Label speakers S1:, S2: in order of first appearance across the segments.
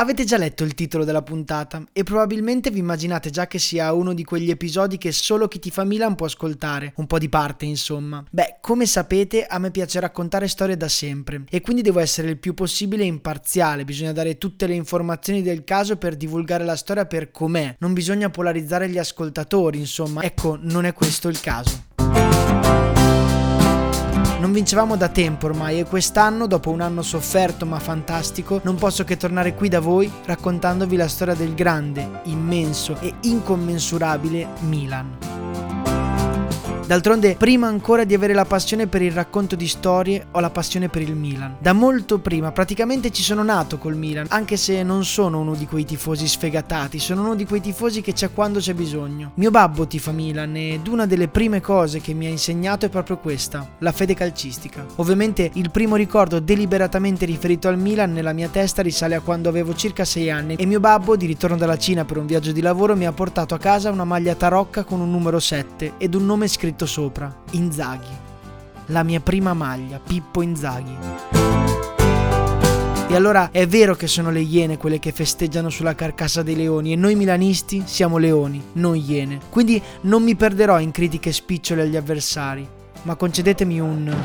S1: Avete già letto il titolo della puntata e probabilmente vi immaginate già che sia uno di quegli episodi che solo chi ti fa Milan può ascoltare, un po' di parte insomma. Beh, come sapete a me piace raccontare storie da sempre e quindi devo essere il più possibile imparziale, bisogna dare tutte le informazioni del caso per divulgare la storia per com'è, non bisogna polarizzare gli ascoltatori, insomma, ecco, non è questo il caso. Non vincevamo da tempo ormai e quest'anno, dopo un anno sofferto ma fantastico, non posso che tornare qui da voi raccontandovi la storia del grande, immenso e incommensurabile Milan. D'altronde, prima ancora di avere la passione per il racconto di storie, ho la passione per il Milan. Da molto prima, praticamente ci sono nato col Milan, anche se non sono uno di quei tifosi sfegatati, sono uno di quei tifosi che c'è quando c'è bisogno. Mio babbo tifa Milan ed una delle prime cose che mi ha insegnato è proprio questa, la fede calcistica. Ovviamente il primo ricordo deliberatamente riferito al Milan nella mia testa risale a quando avevo circa 6 anni e mio babbo, di ritorno dalla Cina per un viaggio di lavoro, mi ha portato a casa una maglia tarocca con un numero 7 ed un nome scritto scritto sopra Inzaghi. La mia prima maglia, Pippo Inzaghi. E allora è vero che sono le iene quelle che festeggiano sulla carcassa dei leoni e noi milanisti siamo leoni, non iene. Quindi non mi perderò in critiche spicciole agli avversari, ma concedetemi un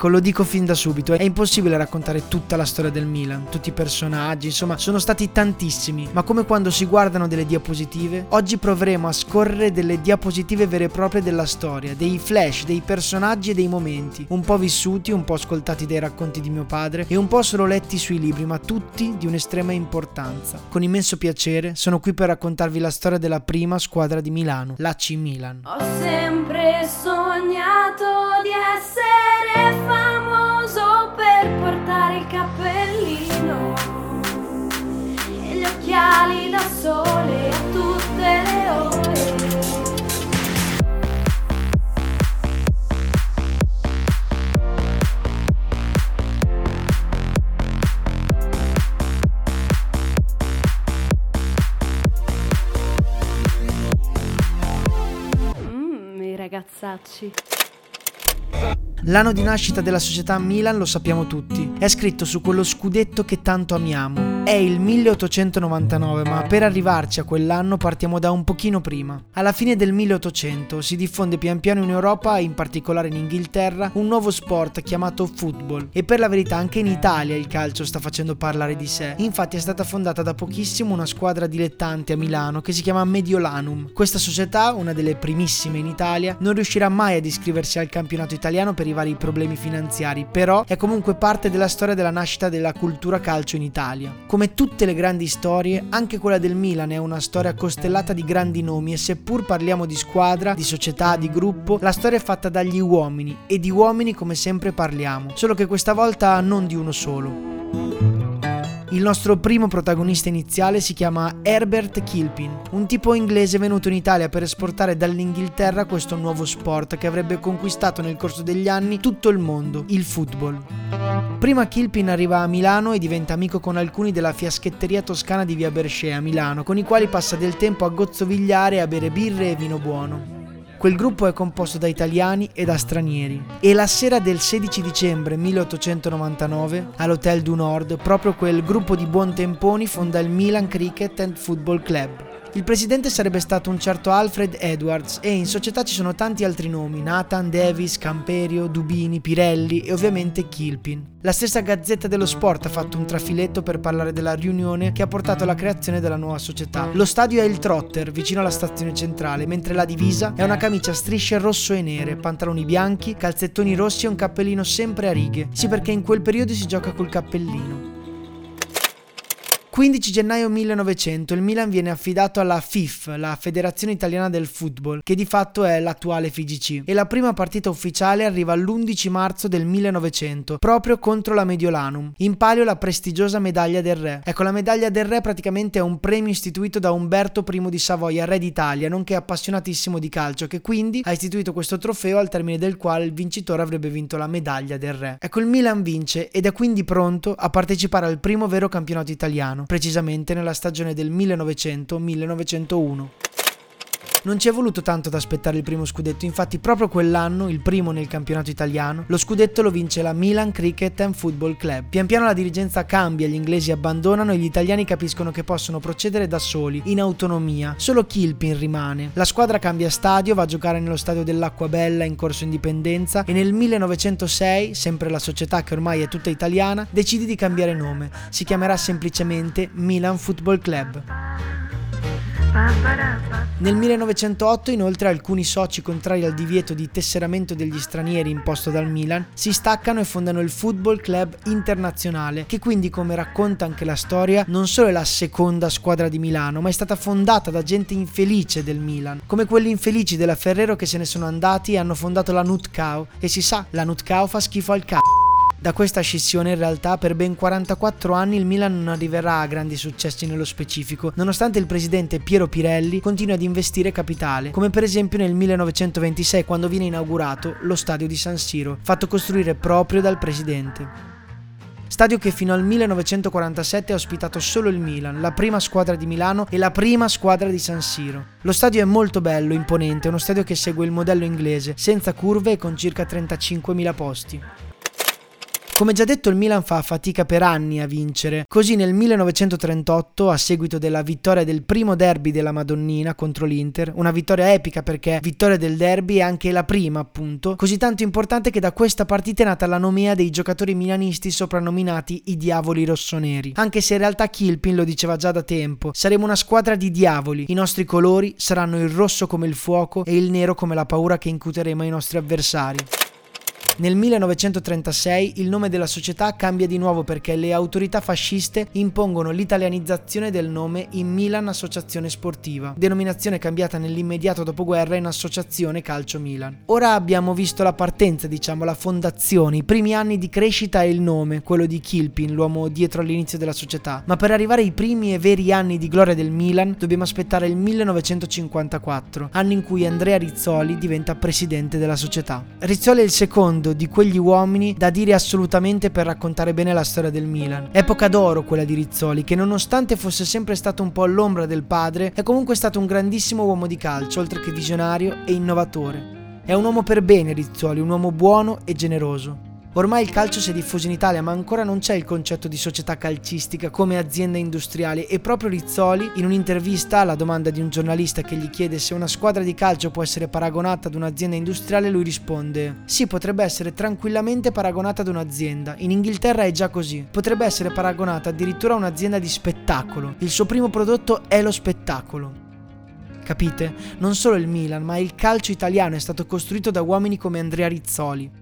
S1: Ecco, lo dico fin da subito, è impossibile raccontare tutta la storia del Milan, tutti i personaggi, insomma, sono stati tantissimi, ma come quando si guardano delle diapositive, oggi proveremo a scorrere delle diapositive vere e proprie della storia, dei flash, dei personaggi e dei momenti, un po' vissuti, un po' ascoltati dai racconti di mio padre e un po' solo letti sui libri, ma tutti di un'estrema importanza. Con immenso piacere sono qui per raccontarvi la storia della prima squadra di Milano, l'AC Milan.
S2: Ho sempre sognato di essere occhiali da sole a tutte le ore. I ragazzacci.
S1: L'anno di nascita della società Milan lo sappiamo tutti, è scritto su quello scudetto che tanto amiamo. È il 1899, ma per arrivarci a quell'anno partiamo da un pochino prima. Alla fine del 1800 si diffonde pian piano in Europa, in particolare in Inghilterra, un nuovo sport chiamato football. E per la verità anche in Italia il calcio sta facendo parlare di sé. Infatti è stata fondata da pochissimo una squadra dilettante a Milano che si chiama Mediolanum. Questa società, una delle primissime in Italia, non riuscirà mai ad iscriversi al campionato italiano per i vari problemi finanziari, però è comunque parte della storia della nascita della cultura calcio in Italia. Come tutte le grandi storie, anche quella del Milan è una storia costellata di grandi nomi e seppur parliamo di squadra, di società, di gruppo, la storia è fatta dagli uomini e di uomini come sempre parliamo, solo che questa volta non di uno solo. Il nostro primo protagonista iniziale si chiama Herbert Kilpin, un tipo inglese venuto in Italia per esportare dall'Inghilterra questo nuovo sport che avrebbe conquistato nel corso degli anni tutto il mondo, il football. Prima Kilpin arriva a Milano e diventa amico con alcuni della fiaschetteria toscana di Via Bercea a Milano, con i quali passa del tempo a gozzovigliare e a bere birre e vino buono. Quel gruppo è composto da italiani e da stranieri. E la sera del 16 dicembre 1899, all'Hotel du Nord, proprio quel gruppo di buontemponi fonda il Milan Cricket and Football Club. Il presidente sarebbe stato un certo Alfred Edwards e in società ci sono tanti altri nomi, Nathan, Davis, Camperio, Dubini, Pirelli e ovviamente Kilpin. La stessa Gazzetta dello Sport ha fatto un trafiletto per parlare della riunione che ha portato alla creazione della nuova società. Lo stadio è il Trotter, vicino alla stazione centrale, mentre la divisa è una camicia a strisce rosso e nere, pantaloni bianchi, calzettoni rossi e un cappellino sempre a righe. Sì, perché in quel periodo si gioca col cappellino. 15 gennaio 1900 il Milan viene affidato alla FIF, la Federazione Italiana del Football, che di fatto è l'attuale FIGC, e la prima partita ufficiale arriva l'11 marzo del 1900, proprio contro la Mediolanum. In palio la prestigiosa medaglia del re. Ecco, la medaglia del re praticamente è un premio istituito da Umberto I di Savoia, re d'Italia, nonché appassionatissimo di calcio, che quindi ha istituito questo trofeo al termine del quale il vincitore avrebbe vinto la medaglia del re. Ecco, il Milan vince ed è quindi pronto a partecipare al primo vero campionato italiano precisamente nella stagione del 1900-1901. Non ci è voluto tanto ad aspettare il primo scudetto, infatti proprio quell'anno, il primo nel campionato italiano, lo scudetto lo vince la Milan Cricket and Football Club. Pian piano la dirigenza cambia, gli inglesi abbandonano e gli italiani capiscono che possono procedere da soli, in autonomia. Solo Kilpin rimane. La squadra cambia stadio, va a giocare nello stadio dell'Acqua Bella in corso Indipendenza e nel 1906, sempre la società che ormai è tutta italiana, decide di cambiare nome. Si chiamerà semplicemente Milan Football Club. Nel 1908 inoltre alcuni soci contrari al divieto di tesseramento degli stranieri imposto dal Milan si staccano e fondano il Football Club Internazionale, che quindi come racconta anche la storia non solo è la seconda squadra di Milano, ma è stata fondata da gente infelice del Milan, come quelli infelici della Ferrero che se ne sono andati e hanno fondato la Nutcao e si sa, la Nutcao fa schifo al cazzo. Da questa scissione in realtà per ben 44 anni il Milan non arriverà a grandi successi nello specifico, nonostante il presidente Piero Pirelli continui ad investire capitale, come per esempio nel 1926 quando viene inaugurato lo stadio di San Siro, fatto costruire proprio dal presidente stadio che fino al 1947 ha ospitato solo il Milan, la prima squadra di Milano e la prima squadra di San Siro. Lo stadio è molto bello, imponente, uno stadio che segue il modello inglese, senza curve e con circa 35.000 posti. Come già detto il Milan fa fatica per anni a vincere, così nel 1938 a seguito della vittoria del primo derby della Madonnina contro l'Inter, una vittoria epica perché vittoria del derby è anche la prima appunto, così tanto importante che da questa partita è nata la nomea dei giocatori milanisti soprannominati i diavoli rossoneri, anche se in realtà Kilpin lo diceva già da tempo, saremo una squadra di diavoli, i nostri colori saranno il rosso come il fuoco e il nero come la paura che incuteremo ai nostri avversari. Nel 1936 il nome della società cambia di nuovo perché le autorità fasciste impongono l'italianizzazione del nome in Milan Associazione Sportiva, denominazione cambiata nell'immediato dopoguerra in Associazione Calcio Milan. Ora abbiamo visto la partenza, diciamo, la fondazione, i primi anni di crescita e il nome, quello di Kilpin, l'uomo dietro all'inizio della società, ma per arrivare ai primi e veri anni di gloria del Milan dobbiamo aspettare il 1954, anno in cui Andrea Rizzoli diventa presidente della società. Rizzoli è il secondo periodo di quegli uomini da dire assolutamente per raccontare bene la storia del Milan. Epoca d'oro quella di Rizzoli, che nonostante fosse sempre stato un po' all'ombra del padre, è comunque stato un grandissimo uomo di calcio, oltre che visionario e innovatore. È un uomo per bene Rizzoli, un uomo buono e generoso. Ormai il calcio si è diffuso in Italia, ma ancora non c'è il concetto di società calcistica come azienda industriale e proprio Rizzoli, in un'intervista alla domanda di un giornalista che gli chiede se una squadra di calcio può essere paragonata ad un'azienda industriale, lui risponde: "Sì, potrebbe essere tranquillamente paragonata ad un'azienda. In Inghilterra è già così. Potrebbe essere paragonata addirittura a un'azienda di spettacolo. Il suo primo prodotto è lo spettacolo." Capite? Non solo il Milan, ma il calcio italiano è stato costruito da uomini come Andrea Rizzoli.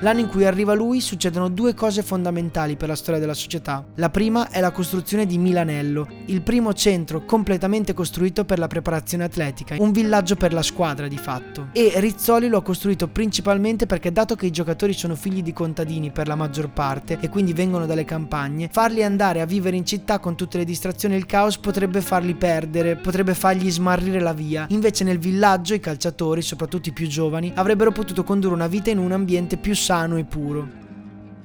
S1: L'anno in cui arriva lui succedono due cose fondamentali per la storia della società. La prima è la costruzione di Milanello, il primo centro completamente costruito per la preparazione atletica, un villaggio per la squadra di fatto. E Rizzoli lo ha costruito principalmente perché dato che i giocatori sono figli di contadini per la maggior parte e quindi vengono dalle campagne, farli andare a vivere in città con tutte le distrazioni e il caos potrebbe farli perdere, potrebbe fargli smarrire la via. Invece nel villaggio i calciatori, soprattutto i più giovani, avrebbero potuto condurre una vita in un ambiente più sano e puro.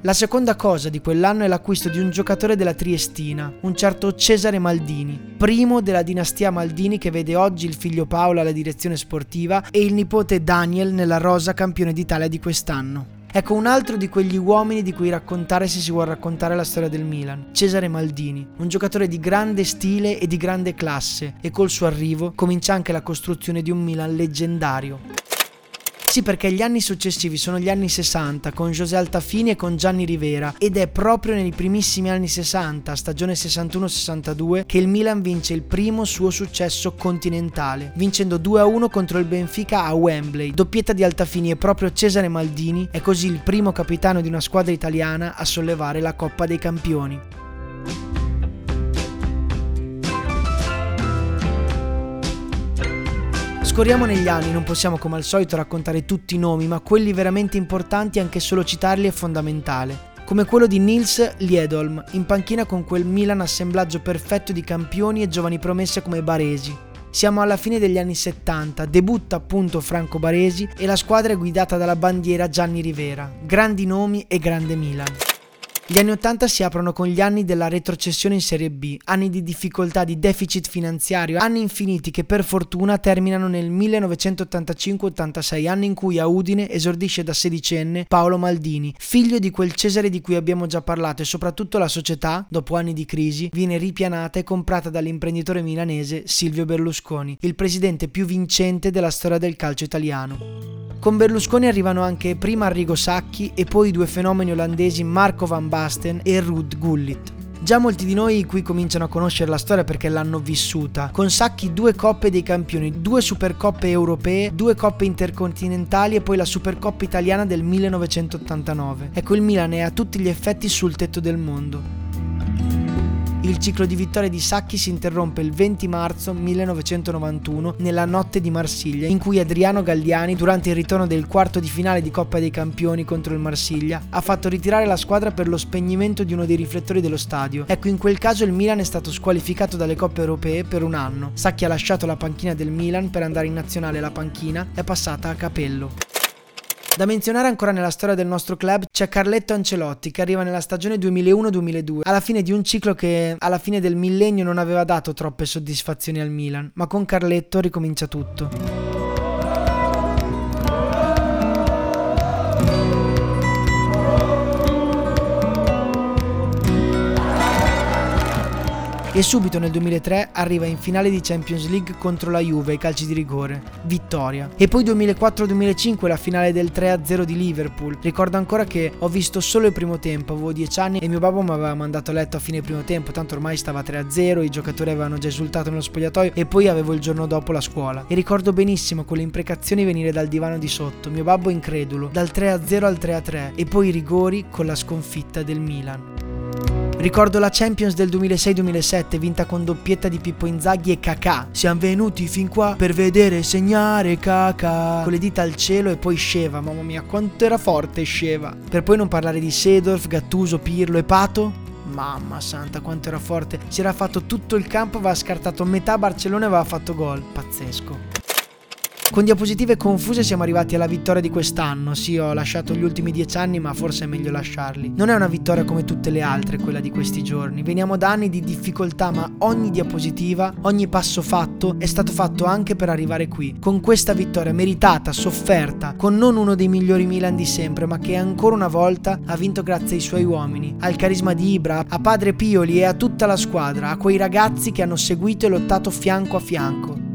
S1: La seconda cosa di quell'anno è l'acquisto di un giocatore della Triestina, un certo Cesare Maldini, primo della dinastia Maldini che vede oggi il figlio Paolo alla direzione sportiva e il nipote Daniel nella rosa campione d'Italia di quest'anno. Ecco un altro di quegli uomini di cui raccontare se si vuole raccontare la storia del Milan, Cesare Maldini, un giocatore di grande stile e di grande classe e col suo arrivo comincia anche la costruzione di un Milan leggendario. Sì, perché gli anni successivi sono gli anni 60 con José Altafini e con Gianni Rivera ed è proprio nei primissimi anni 60, stagione 61-62, che il Milan vince il primo suo successo continentale, vincendo 2-1 contro il Benfica a Wembley. Doppietta di Altafini e proprio Cesare Maldini è così il primo capitano di una squadra italiana a sollevare la Coppa dei Campioni. Scorriamo negli anni, non possiamo come al solito raccontare tutti i nomi, ma quelli veramente importanti anche solo citarli è fondamentale. Come quello di Nils Liedholm, in panchina con quel Milan assemblaggio perfetto di campioni e giovani promesse come Baresi. Siamo alla fine degli anni 70, debutta appunto Franco Baresi e la squadra è guidata dalla bandiera Gianni Rivera. Grandi nomi e grande Milan. Gli anni 80 si aprono con gli anni della retrocessione in Serie B, anni di difficoltà, di deficit finanziario, anni infiniti che per fortuna terminano nel 1985-86, anno in cui a Udine esordisce da sedicenne Paolo Maldini, figlio di quel Cesare di cui abbiamo già parlato e soprattutto la società, dopo anni di crisi, viene ripianata e comprata dall'imprenditore milanese Silvio Berlusconi, il presidente più vincente della storia del calcio italiano. Con Berlusconi arrivano anche prima Arrigo Sacchi e poi due fenomeni olandesi Marco van Basten e Ruud Gullit. Già molti di noi qui cominciano a conoscere la storia perché l'hanno vissuta. Con Sacchi due coppe dei campioni, due supercoppe europee, due coppe intercontinentali e poi la supercoppa italiana del 1989. Ecco il Milan è a tutti gli effetti sul tetto del mondo. Il ciclo di vittorie di Sacchi si interrompe il 20 marzo 1991 nella notte di Marsiglia, in cui Adriano Galliani, durante il ritorno del quarto di finale di Coppa dei Campioni contro il Marsiglia, ha fatto ritirare la squadra per lo spegnimento di uno dei riflettori dello stadio. Ecco, in quel caso il Milan è stato squalificato dalle coppe europee per un anno. Sacchi ha lasciato la panchina del Milan per andare in nazionale la panchina è passata a Capello. Da menzionare ancora nella storia del nostro club c'è Carletto Ancelotti che arriva nella stagione 2001-2002, alla fine di un ciclo che alla fine del millennio non aveva dato troppe soddisfazioni al Milan, ma con Carletto ricomincia tutto. Subito nel 2003 arriva in finale di Champions League contro la Juve ai calci di rigore. Vittoria. E poi 2004-2005 la finale del 3-0 di Liverpool. Ricordo ancora che ho visto solo il primo tempo, avevo 10 anni e mio babbo mi aveva mandato a letto a fine primo tempo, tanto ormai stava 3-0, i giocatori avevano già esultato nello spogliatoio e poi avevo il giorno dopo la scuola. E ricordo benissimo quelle imprecazioni venire dal divano di sotto, mio babbo incredulo, dal 3-0 al 3-3 e poi i rigori con la sconfitta del Milan. Ricordo la Champions del 2006-2007 vinta con doppietta di Pippo Inzaghi e Kakà. Siamo venuti fin qua per vedere segnare Kakà. Con le dita al cielo e poi Sceva, mamma mia quanto era forte Sceva. Per poi non parlare di Sedorf, Gattuso, Pirlo e Pato. Mamma santa quanto era forte. Si era fatto tutto il campo, aveva scartato metà Barcellona e aveva fatto gol. Pazzesco. Con diapositive confuse siamo arrivati alla vittoria di quest'anno. Sì, ho lasciato gli ultimi dieci anni, ma forse è meglio lasciarli. Non è una vittoria come tutte le altre, quella di questi giorni. Veniamo da anni di difficoltà, ma ogni diapositiva, ogni passo fatto è stato fatto anche per arrivare qui. Con questa vittoria meritata, sofferta, con non uno dei migliori Milan di sempre, ma che ancora una volta ha vinto grazie ai suoi uomini, al carisma di Ibra, a padre Pioli e a tutta la squadra, a quei ragazzi che hanno seguito e lottato fianco a fianco.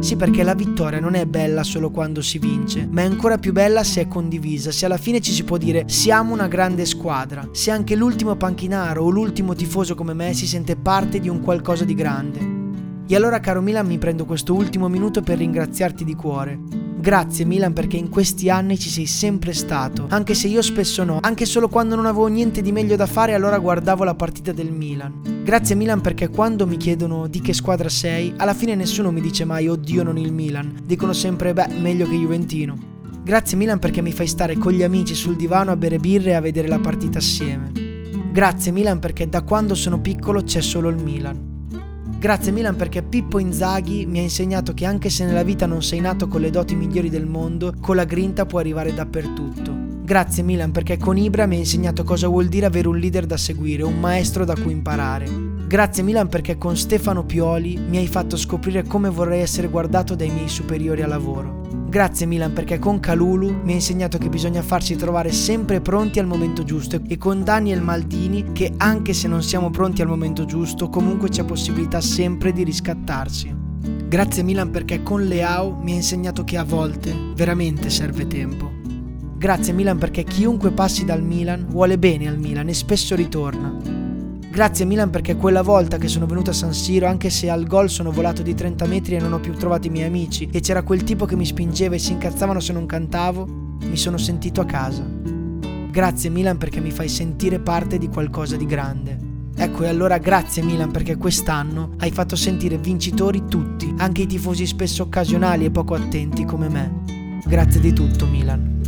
S1: Sì, perché la vittoria non è bella solo quando si vince, ma è ancora più bella se è condivisa, se alla fine ci si può dire siamo una grande squadra, se anche l'ultimo panchinaro o l'ultimo tifoso come me si sente parte di un qualcosa di grande. E allora caro Milan mi prendo questo ultimo minuto per ringraziarti di cuore. Grazie Milan perché in questi anni ci sei sempre stato, anche se io spesso no, anche solo quando non avevo niente di meglio da fare allora guardavo la partita del Milan. Grazie Milan perché quando mi chiedono di che squadra sei, alla fine nessuno mi dice mai oddio non il Milan, dicono sempre beh meglio che Juventino. Grazie Milan perché mi fai stare con gli amici sul divano a bere birre e a vedere la partita assieme. Grazie Milan perché da quando sono piccolo c'è solo il Milan. Grazie Milan perché Pippo Inzaghi mi ha insegnato che anche se nella vita non sei nato con le doti migliori del mondo, con la grinta puoi arrivare dappertutto. Grazie Milan perché con Ibra mi ha insegnato cosa vuol dire avere un leader da seguire, un maestro da cui imparare. Grazie Milan perché con Stefano Pioli mi hai fatto scoprire come vorrei essere guardato dai miei superiori a lavoro. Grazie Milan perché con Calulu mi ha insegnato che bisogna farsi trovare sempre pronti al momento giusto e con Daniel Maldini che anche se non siamo pronti al momento giusto comunque c'è possibilità sempre di riscattarsi. Grazie Milan perché con Leao mi ha insegnato che a volte veramente serve tempo. Grazie Milan perché chiunque passi dal Milan vuole bene al Milan e spesso ritorna. Grazie Milan perché quella volta che sono venuto a San Siro, anche se al gol sono volato di 30 metri e non ho più trovato i miei amici, e c'era quel tipo che mi spingeva e si incazzavano se non cantavo, mi sono sentito a casa. Grazie Milan perché mi fai sentire parte di qualcosa di grande. Ecco, e allora grazie Milan perché quest'anno hai fatto sentire vincitori tutti, anche i tifosi spesso occasionali e poco attenti come me. Grazie di tutto Milan.